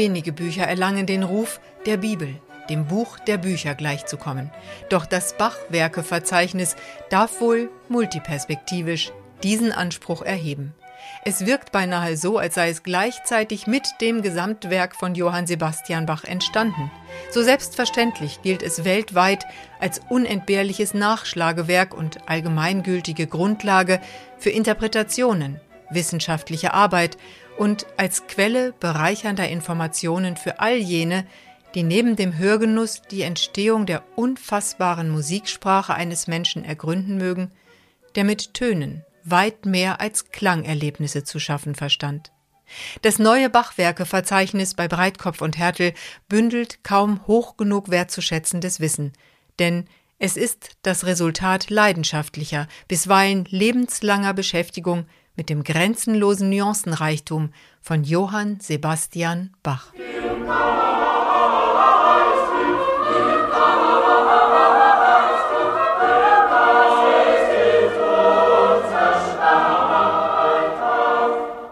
wenige Bücher erlangen den Ruf der Bibel, dem Buch der Bücher gleichzukommen. Doch das Bach-Werke-Verzeichnis darf wohl multiperspektivisch diesen Anspruch erheben. Es wirkt beinahe so, als sei es gleichzeitig mit dem Gesamtwerk von Johann Sebastian Bach entstanden. So selbstverständlich gilt es weltweit als unentbehrliches Nachschlagewerk und allgemeingültige Grundlage für Interpretationen, wissenschaftliche Arbeit und als Quelle bereichernder Informationen für all jene, die neben dem Hörgenuss die Entstehung der unfassbaren Musiksprache eines Menschen ergründen mögen, der mit Tönen weit mehr als Klangerlebnisse zu schaffen verstand. Das neue Bachwerke-Verzeichnis bei Breitkopf und Hertel bündelt kaum hoch genug wertzuschätzendes Wissen, denn es ist das Resultat leidenschaftlicher, bisweilen lebenslanger Beschäftigung mit dem grenzenlosen Nuancenreichtum von Johann Sebastian Bach.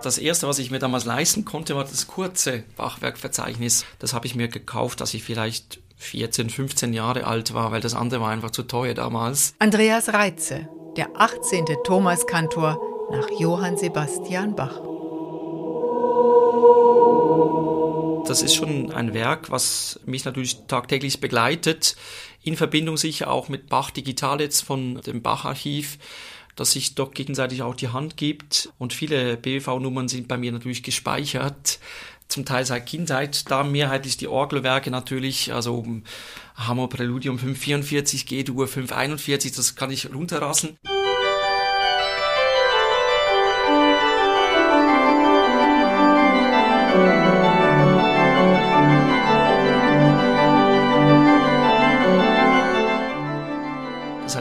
Das erste, was ich mir damals leisten konnte, war das kurze Bachwerkverzeichnis. Das habe ich mir gekauft, als ich vielleicht 14, 15 Jahre alt war, weil das andere war einfach zu teuer damals. Andreas Reitze, der 18. Thomaskantor nach Johann Sebastian Bach. Das ist schon ein Werk, was mich natürlich tagtäglich begleitet, in Verbindung sicher auch mit Bach Digital jetzt von dem Bach-Archiv dass sich doch gegenseitig auch die Hand gibt. Und viele BWV-Nummern sind bei mir natürlich gespeichert, zum Teil seit Kindheit, da mehrheitlich die Orgelwerke natürlich, also Hammer Präludium 544, G-Dur 541, das kann ich runterrassen.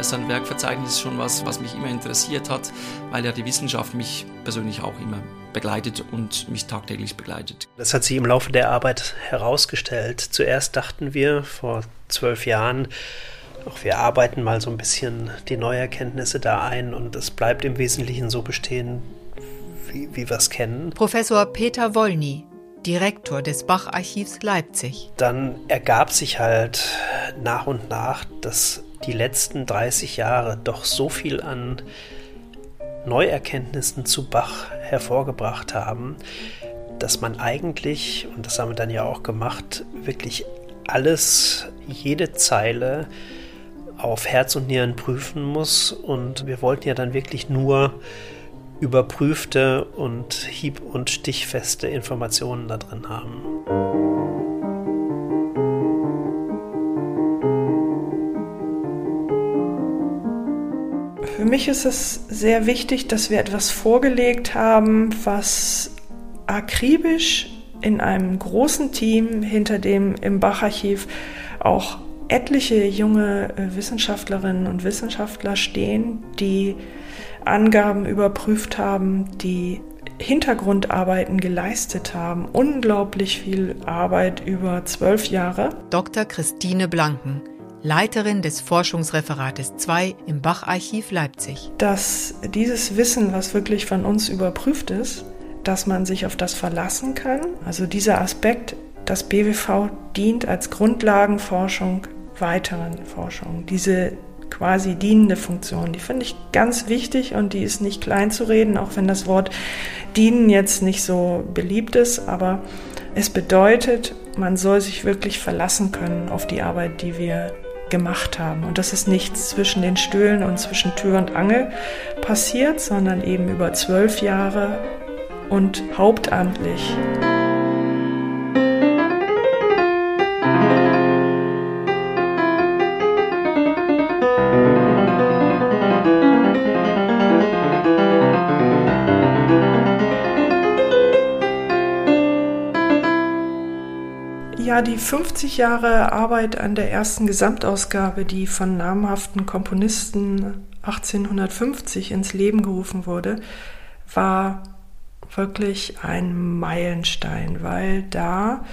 Heißt, ein Werkverzeichnis ist schon was, was mich immer interessiert hat, weil ja die Wissenschaft mich persönlich auch immer begleitet und mich tagtäglich begleitet. Das hat sich im Laufe der Arbeit herausgestellt. Zuerst dachten wir vor zwölf Jahren, auch wir arbeiten mal so ein bisschen die Neuerkenntnisse da ein und es bleibt im Wesentlichen so bestehen, wie, wie wir es kennen. Professor Peter Wollny, Direktor des Bach-Archivs Leipzig. Dann ergab sich halt nach und nach, dass die letzten 30 Jahre doch so viel an Neuerkenntnissen zu Bach hervorgebracht haben, dass man eigentlich, und das haben wir dann ja auch gemacht, wirklich alles, jede Zeile auf Herz und Nieren prüfen muss. Und wir wollten ja dann wirklich nur überprüfte und hieb- und stichfeste Informationen da drin haben. Mich ist es sehr wichtig, dass wir etwas vorgelegt haben, was akribisch in einem großen Team, hinter dem im Bacharchiv auch etliche junge äh, Wissenschaftlerinnen und Wissenschaftler stehen, die Angaben überprüft haben, die Hintergrundarbeiten geleistet haben. Unglaublich viel Arbeit über zwölf Jahre. Dr. Christine Blanken Leiterin des Forschungsreferates 2 im Bach-Archiv Leipzig. Dass dieses Wissen, was wirklich von uns überprüft ist, dass man sich auf das verlassen kann, also dieser Aspekt, das BWV dient als Grundlagenforschung weiteren Forschungen. Diese quasi dienende Funktion, die finde ich ganz wichtig und die ist nicht klein zu reden, auch wenn das Wort dienen jetzt nicht so beliebt ist, aber es bedeutet, man soll sich wirklich verlassen können auf die Arbeit, die wir gemacht haben. Und das ist nichts zwischen den Stühlen und zwischen Tür und Angel passiert, sondern eben über zwölf Jahre und hauptamtlich. Ja, die 50 Jahre Arbeit an der ersten Gesamtausgabe, die von namhaften Komponisten 1850 ins Leben gerufen wurde, war wirklich ein Meilenstein, weil da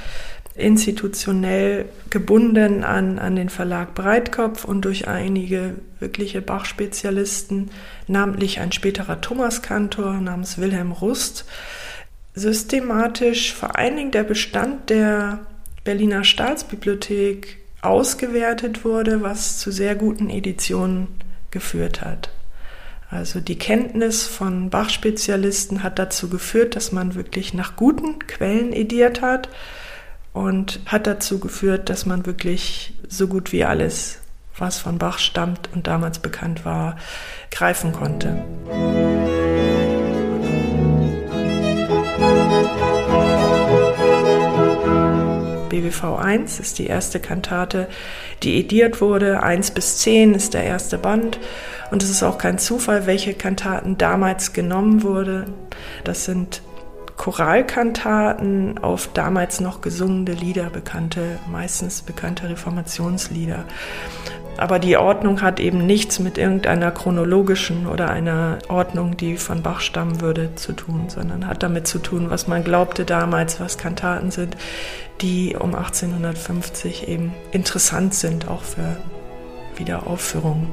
institutionell gebunden an, an den Verlag Breitkopf und durch einige wirkliche Bach-Spezialisten, namentlich ein späterer Thomaskantor namens Wilhelm Rust, systematisch vor allen Dingen der Bestand der Berliner Staatsbibliothek ausgewertet wurde, was zu sehr guten Editionen geführt hat. Also die Kenntnis von Bach-Spezialisten hat dazu geführt, dass man wirklich nach guten Quellen ediert hat und hat dazu geführt, dass man wirklich so gut wie alles, was von Bach stammt und damals bekannt war, greifen konnte. BWV 1 ist die erste Kantate, die ediert wurde. 1 bis 10 ist der erste Band. Und es ist auch kein Zufall, welche Kantaten damals genommen wurden. Das sind Choralkantaten auf damals noch gesungene Lieder, bekannte, meistens bekannte Reformationslieder. Aber die Ordnung hat eben nichts mit irgendeiner chronologischen oder einer Ordnung, die von Bach stammen würde, zu tun, sondern hat damit zu tun, was man glaubte damals, was Kantaten sind, die um 1850 eben interessant sind, auch für Wiederaufführungen.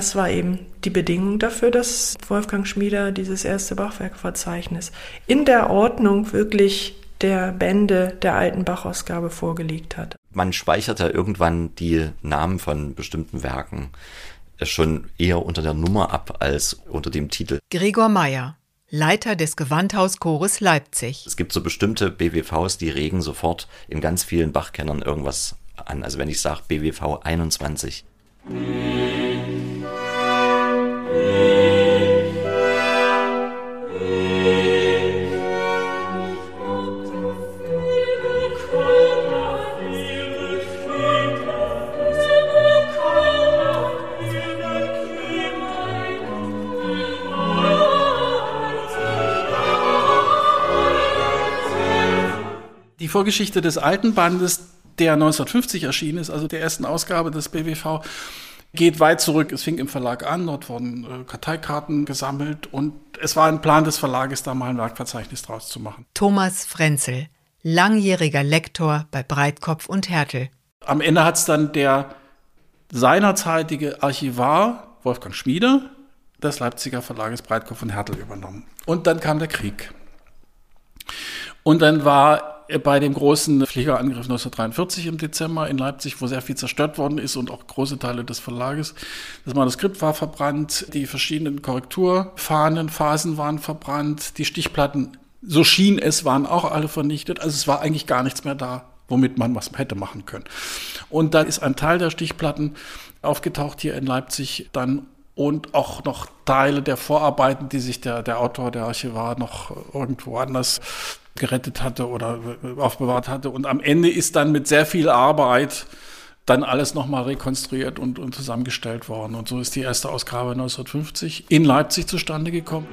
Das war eben die Bedingung dafür, dass Wolfgang Schmieder dieses erste Bachwerkverzeichnis in der Ordnung wirklich der Bände der alten Bachausgabe vorgelegt hat. Man speichert ja irgendwann die Namen von bestimmten Werken schon eher unter der Nummer ab als unter dem Titel. Gregor Meyer, Leiter des Gewandhauschores Leipzig. Es gibt so bestimmte BWVs, die regen sofort in ganz vielen Bachkennern irgendwas an. Also wenn ich sage BWV 21. Vorgeschichte des alten Bandes, der 1950 erschienen ist, also der ersten Ausgabe des BWV, geht weit zurück. Es fing im Verlag an, dort wurden äh, Karteikarten gesammelt und es war ein Plan des Verlages, da mal ein Werkverzeichnis draus zu machen. Thomas Frenzel, langjähriger Lektor bei Breitkopf und Hertel. Am Ende hat es dann der seinerzeitige Archivar Wolfgang Schmieder des Leipziger Verlages Breitkopf und Hertel übernommen. Und dann kam der Krieg. Und dann war bei dem großen Fliegerangriff 1943 im Dezember in Leipzig, wo sehr viel zerstört worden ist und auch große Teile des Verlages. Das Manuskript war verbrannt, die verschiedenen Korrekturfahnen, Phasen waren verbrannt, die Stichplatten, so schien es, waren auch alle vernichtet. Also es war eigentlich gar nichts mehr da, womit man was hätte machen können. Und dann ist ein Teil der Stichplatten aufgetaucht hier in Leipzig dann und auch noch Teile der Vorarbeiten, die sich der, der Autor, der Archivar noch irgendwo anders gerettet hatte oder aufbewahrt hatte. Und am Ende ist dann mit sehr viel Arbeit dann alles nochmal rekonstruiert und, und zusammengestellt worden. Und so ist die erste Ausgabe 1950 in Leipzig zustande gekommen.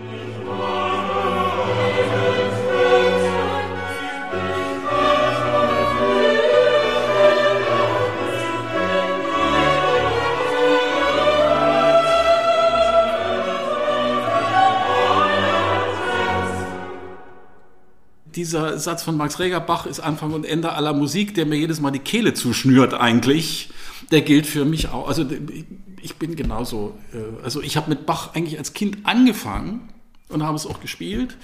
Dieser Satz von Max Regerbach ist Anfang und Ende aller Musik, der mir jedes Mal die Kehle zuschnürt eigentlich. Der gilt für mich auch. Also ich bin genauso. Äh, also ich habe mit Bach eigentlich als Kind angefangen und habe es auch gespielt.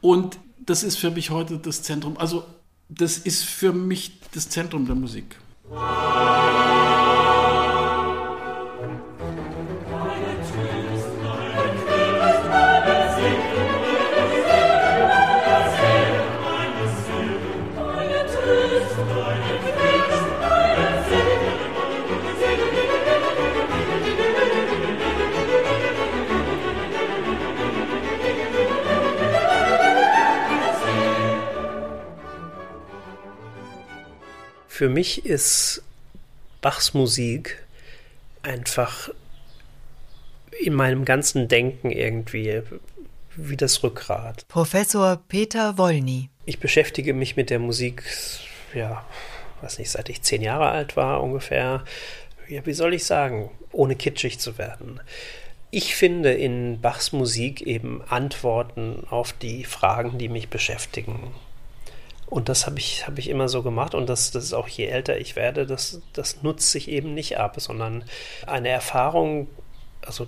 Und das ist für mich heute das Zentrum. Also das ist für mich das Zentrum der Musik. Für mich ist Bachs Musik einfach in meinem ganzen Denken irgendwie wie das Rückgrat. Professor Peter Wollny. Ich beschäftige mich mit der Musik, ja, weiß nicht, seit ich zehn Jahre alt war ungefähr. Ja, wie soll ich sagen, ohne kitschig zu werden. Ich finde in Bachs Musik eben Antworten auf die Fragen, die mich beschäftigen. Und das habe ich, hab ich immer so gemacht und das, das ist auch je älter ich werde, das, das nutzt sich eben nicht ab, sondern eine Erfahrung, also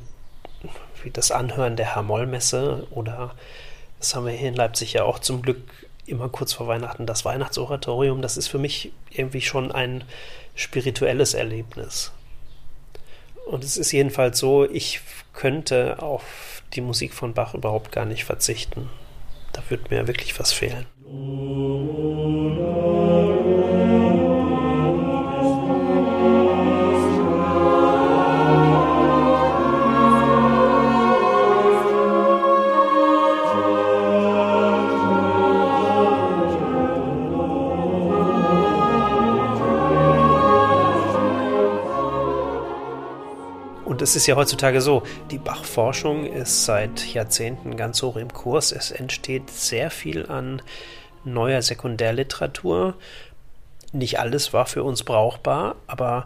wie das Anhören der Hamollmesse oder das haben wir hier in Leipzig ja auch zum Glück immer kurz vor Weihnachten, das Weihnachtsoratorium, das ist für mich irgendwie schon ein spirituelles Erlebnis. Und es ist jedenfalls so, ich könnte auf die Musik von Bach überhaupt gar nicht verzichten. Da würde mir wirklich was fehlen. Und es ist ja heutzutage so, die Bach-Forschung ist seit Jahrzehnten ganz hoch im Kurs. Es entsteht sehr viel an neuer Sekundärliteratur. Nicht alles war für uns brauchbar, aber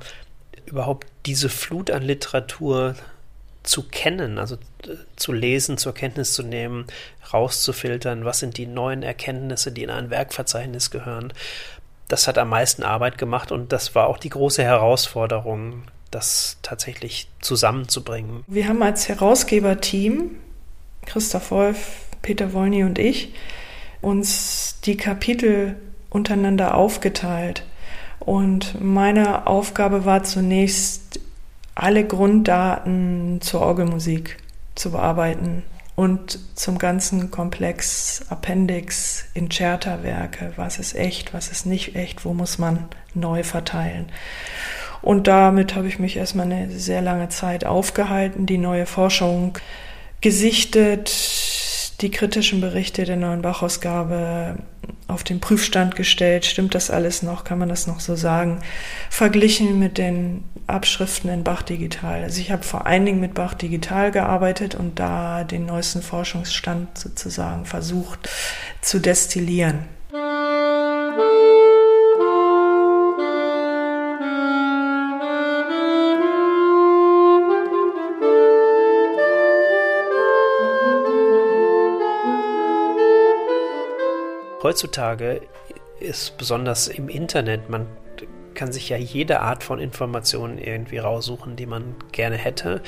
überhaupt diese Flut an Literatur zu kennen, also äh, zu lesen, zur Kenntnis zu nehmen, rauszufiltern, was sind die neuen Erkenntnisse, die in ein Werkverzeichnis gehören. Das hat am meisten Arbeit gemacht und das war auch die große Herausforderung, das tatsächlich zusammenzubringen. Wir haben als Herausgeberteam, Christoph Wolf, Peter Wolny und ich, uns die Kapitel untereinander aufgeteilt. Und meine Aufgabe war zunächst, alle Grunddaten zur Orgelmusik zu bearbeiten und zum ganzen Komplex Appendix, Incerta-Werke, was ist echt, was ist nicht echt, wo muss man neu verteilen. Und damit habe ich mich erstmal eine sehr lange Zeit aufgehalten, die neue Forschung gesichtet, die kritischen Berichte der neuen Bachausgabe auf den Prüfstand gestellt. Stimmt das alles noch? Kann man das noch so sagen? Verglichen mit den Abschriften in Bach Digital. Also ich habe vor allen Dingen mit Bach Digital gearbeitet und da den neuesten Forschungsstand sozusagen versucht zu destillieren. Heutzutage ist besonders im Internet, man kann sich ja jede Art von Informationen irgendwie raussuchen, die man gerne hätte.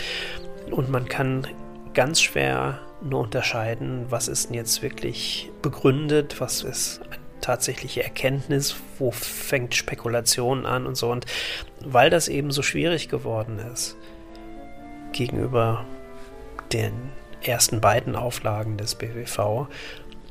Und man kann ganz schwer nur unterscheiden, was ist denn jetzt wirklich begründet, was ist eine tatsächliche Erkenntnis, wo fängt Spekulation an und so. Und weil das eben so schwierig geworden ist, gegenüber den ersten beiden Auflagen des BWV,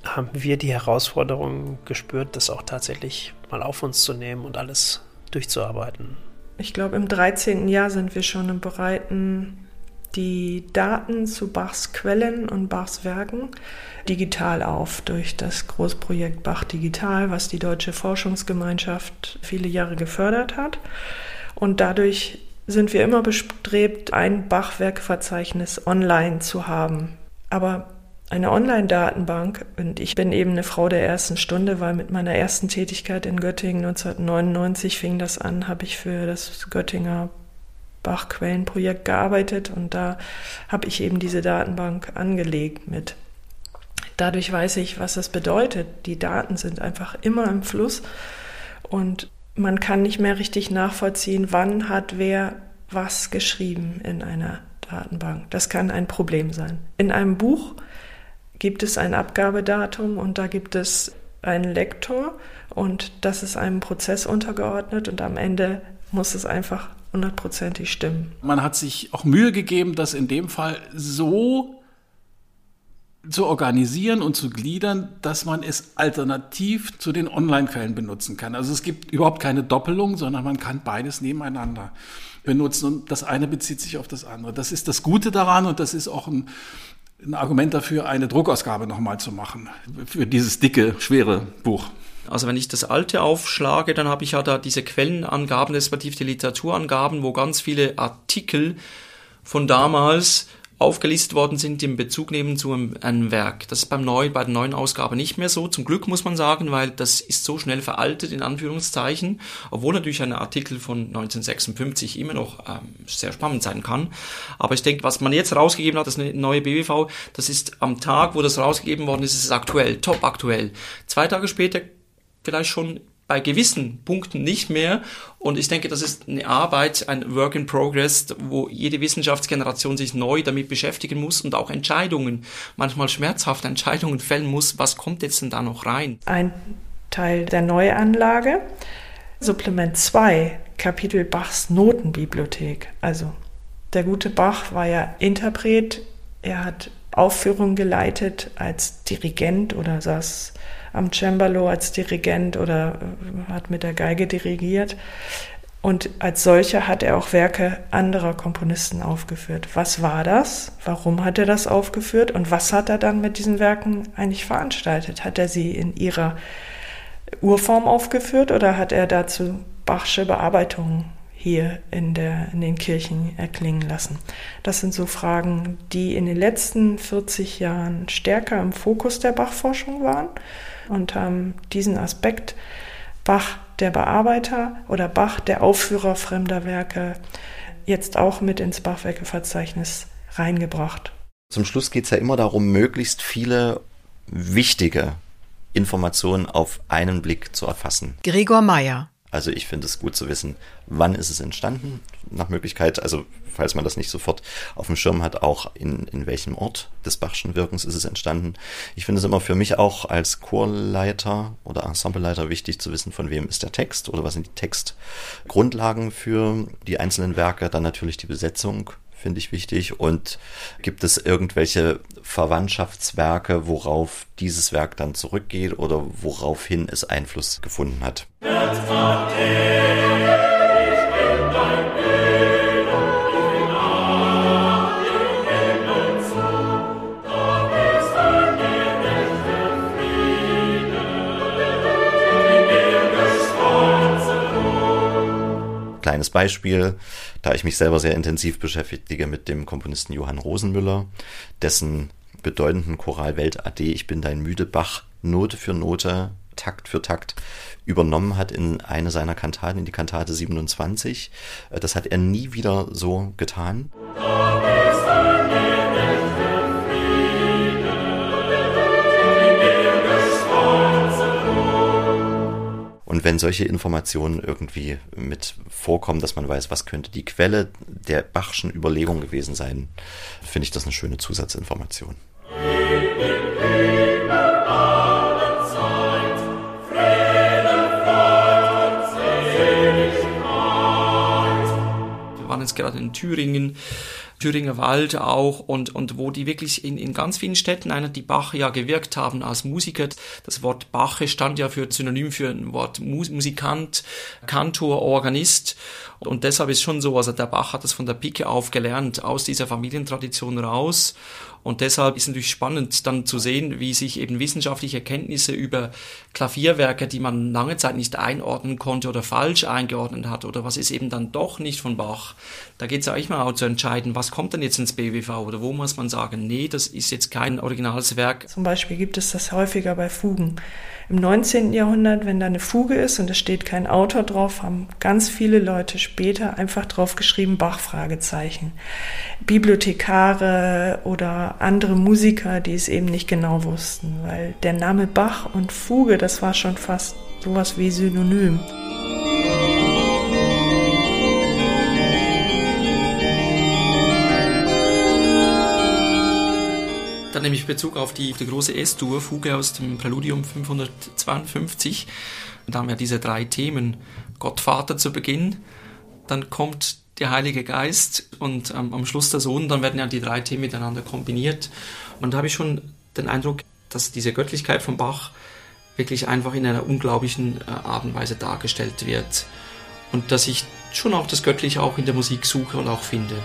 haben wir die Herausforderung gespürt, das auch tatsächlich mal auf uns zu nehmen und alles durchzuarbeiten. Ich glaube, im 13. Jahr sind wir schon im Bereiten, die Daten zu Bachs Quellen und Bachs Werken digital auf durch das Großprojekt Bach Digital, was die Deutsche Forschungsgemeinschaft viele Jahre gefördert hat. Und dadurch sind wir immer bestrebt, ein Bachwerkverzeichnis online zu haben. Aber eine Online-Datenbank. Und ich bin eben eine Frau der ersten Stunde, weil mit meiner ersten Tätigkeit in Göttingen 1999 fing das an, habe ich für das Göttinger Bachquellenprojekt gearbeitet und da habe ich eben diese Datenbank angelegt mit. Dadurch weiß ich, was das bedeutet. Die Daten sind einfach immer im Fluss und man kann nicht mehr richtig nachvollziehen, wann hat wer was geschrieben in einer Datenbank. Das kann ein Problem sein. In einem Buch gibt es ein Abgabedatum und da gibt es einen Lektor und das ist einem Prozess untergeordnet und am Ende muss es einfach hundertprozentig stimmen. Man hat sich auch Mühe gegeben, das in dem Fall so zu organisieren und zu gliedern, dass man es alternativ zu den Online-Quellen benutzen kann. Also es gibt überhaupt keine Doppelung, sondern man kann beides nebeneinander benutzen und das eine bezieht sich auf das andere. Das ist das Gute daran und das ist auch ein ein Argument dafür, eine Druckausgabe nochmal zu machen. Für dieses dicke, schwere Buch. Also wenn ich das alte aufschlage, dann habe ich ja da diese Quellenangaben, respektive die Literaturangaben, wo ganz viele Artikel von damals aufgelistet worden sind, die in Bezug nehmen zu einem, einem, Werk. Das ist beim neuen, bei der neuen Ausgabe nicht mehr so. Zum Glück muss man sagen, weil das ist so schnell veraltet, in Anführungszeichen, obwohl natürlich ein Artikel von 1956 immer noch ähm, sehr spannend sein kann. Aber ich denke, was man jetzt rausgegeben hat, das neue BWV, das ist am Tag, wo das rausgegeben worden ist, ist es aktuell, top aktuell. Zwei Tage später vielleicht schon bei gewissen Punkten nicht mehr. Und ich denke, das ist eine Arbeit, ein Work in Progress, wo jede Wissenschaftsgeneration sich neu damit beschäftigen muss und auch Entscheidungen, manchmal schmerzhafte Entscheidungen fällen muss. Was kommt jetzt denn da noch rein? Ein Teil der Neuanlage. Supplement 2, Kapitel Bachs Notenbibliothek. Also der gute Bach war ja Interpret. Er hat Aufführungen geleitet als Dirigent oder saß am Cembalo als Dirigent oder äh, hat mit der Geige dirigiert. Und als solcher hat er auch Werke anderer Komponisten aufgeführt. Was war das? Warum hat er das aufgeführt? Und was hat er dann mit diesen Werken eigentlich veranstaltet? Hat er sie in ihrer Urform aufgeführt oder hat er dazu Bachsche Bearbeitungen hier in, der, in den Kirchen erklingen lassen? Das sind so Fragen, die in den letzten 40 Jahren stärker im Fokus der Bachforschung waren und haben diesen Aspekt Bach der Bearbeiter oder Bach der Aufführer fremder Werke jetzt auch mit ins Bachwerkeverzeichnis reingebracht. Zum Schluss geht es ja immer darum, möglichst viele wichtige Informationen auf einen Blick zu erfassen. Gregor Meyer also ich finde es gut zu wissen, wann ist es entstanden, nach Möglichkeit, also falls man das nicht sofort auf dem Schirm hat, auch in, in welchem Ort des Bachschen Wirkens ist es entstanden. Ich finde es immer für mich auch als Chorleiter oder Ensembleleiter wichtig zu wissen, von wem ist der Text oder was sind die Textgrundlagen für die einzelnen Werke, dann natürlich die Besetzung finde ich wichtig. Und gibt es irgendwelche Verwandtschaftswerke, worauf dieses Werk dann zurückgeht oder woraufhin es Einfluss gefunden hat? Beispiel, da ich mich selber sehr intensiv beschäftige mit dem Komponisten Johann Rosenmüller, dessen bedeutenden Choral Welt AD Ich bin dein müde Bach Note für Note, Takt für Takt übernommen hat in eine seiner Kantaten, in die Kantate 27. Das hat er nie wieder so getan. Und wenn solche Informationen irgendwie mit vorkommen, dass man weiß, was könnte die Quelle der Bachschen Überlegung gewesen sein, finde ich das eine schöne Zusatzinformation. Wir waren jetzt gerade in Thüringen Thüringer Wald auch und, und wo die wirklich in, in ganz vielen Städten, einer, die Bach ja gewirkt haben als Musiker. Das Wort Bache stand ja für Synonym für ein Wort Musikant, Kantor, Organist. Und deshalb ist schon so, also der Bach hat das von der Pike auf gelernt, aus dieser Familientradition raus. Und deshalb ist natürlich spannend dann zu sehen, wie sich eben wissenschaftliche Erkenntnisse über Klavierwerke, die man lange Zeit nicht einordnen konnte oder falsch eingeordnet hat oder was ist eben dann doch nicht von Bach. Da geht es eigentlich mal auch zu entscheiden, was kommt denn jetzt ins BWV oder wo muss man sagen, nee, das ist jetzt kein originales Werk. Zum Beispiel gibt es das häufiger bei Fugen. Im 19. Jahrhundert, wenn da eine Fuge ist und es steht kein Autor drauf, haben ganz viele Leute später einfach drauf geschrieben Bach Fragezeichen. Bibliothekare oder andere Musiker, die es eben nicht genau wussten, weil der Name Bach und Fuge, das war schon fast sowas wie Synonym. Dann nehme ich Bezug auf die, die große S-Dur, Fuge aus dem Präludium 552. Da haben wir diese drei Themen. Gott Vater zu Beginn, dann kommt der Heilige Geist und ähm, am Schluss der Sohn, dann werden ja die drei Themen miteinander kombiniert. Und da habe ich schon den Eindruck, dass diese Göttlichkeit von Bach wirklich einfach in einer unglaublichen äh, Art und Weise dargestellt wird. Und dass ich schon auch das Göttliche auch in der Musik suche und auch finde.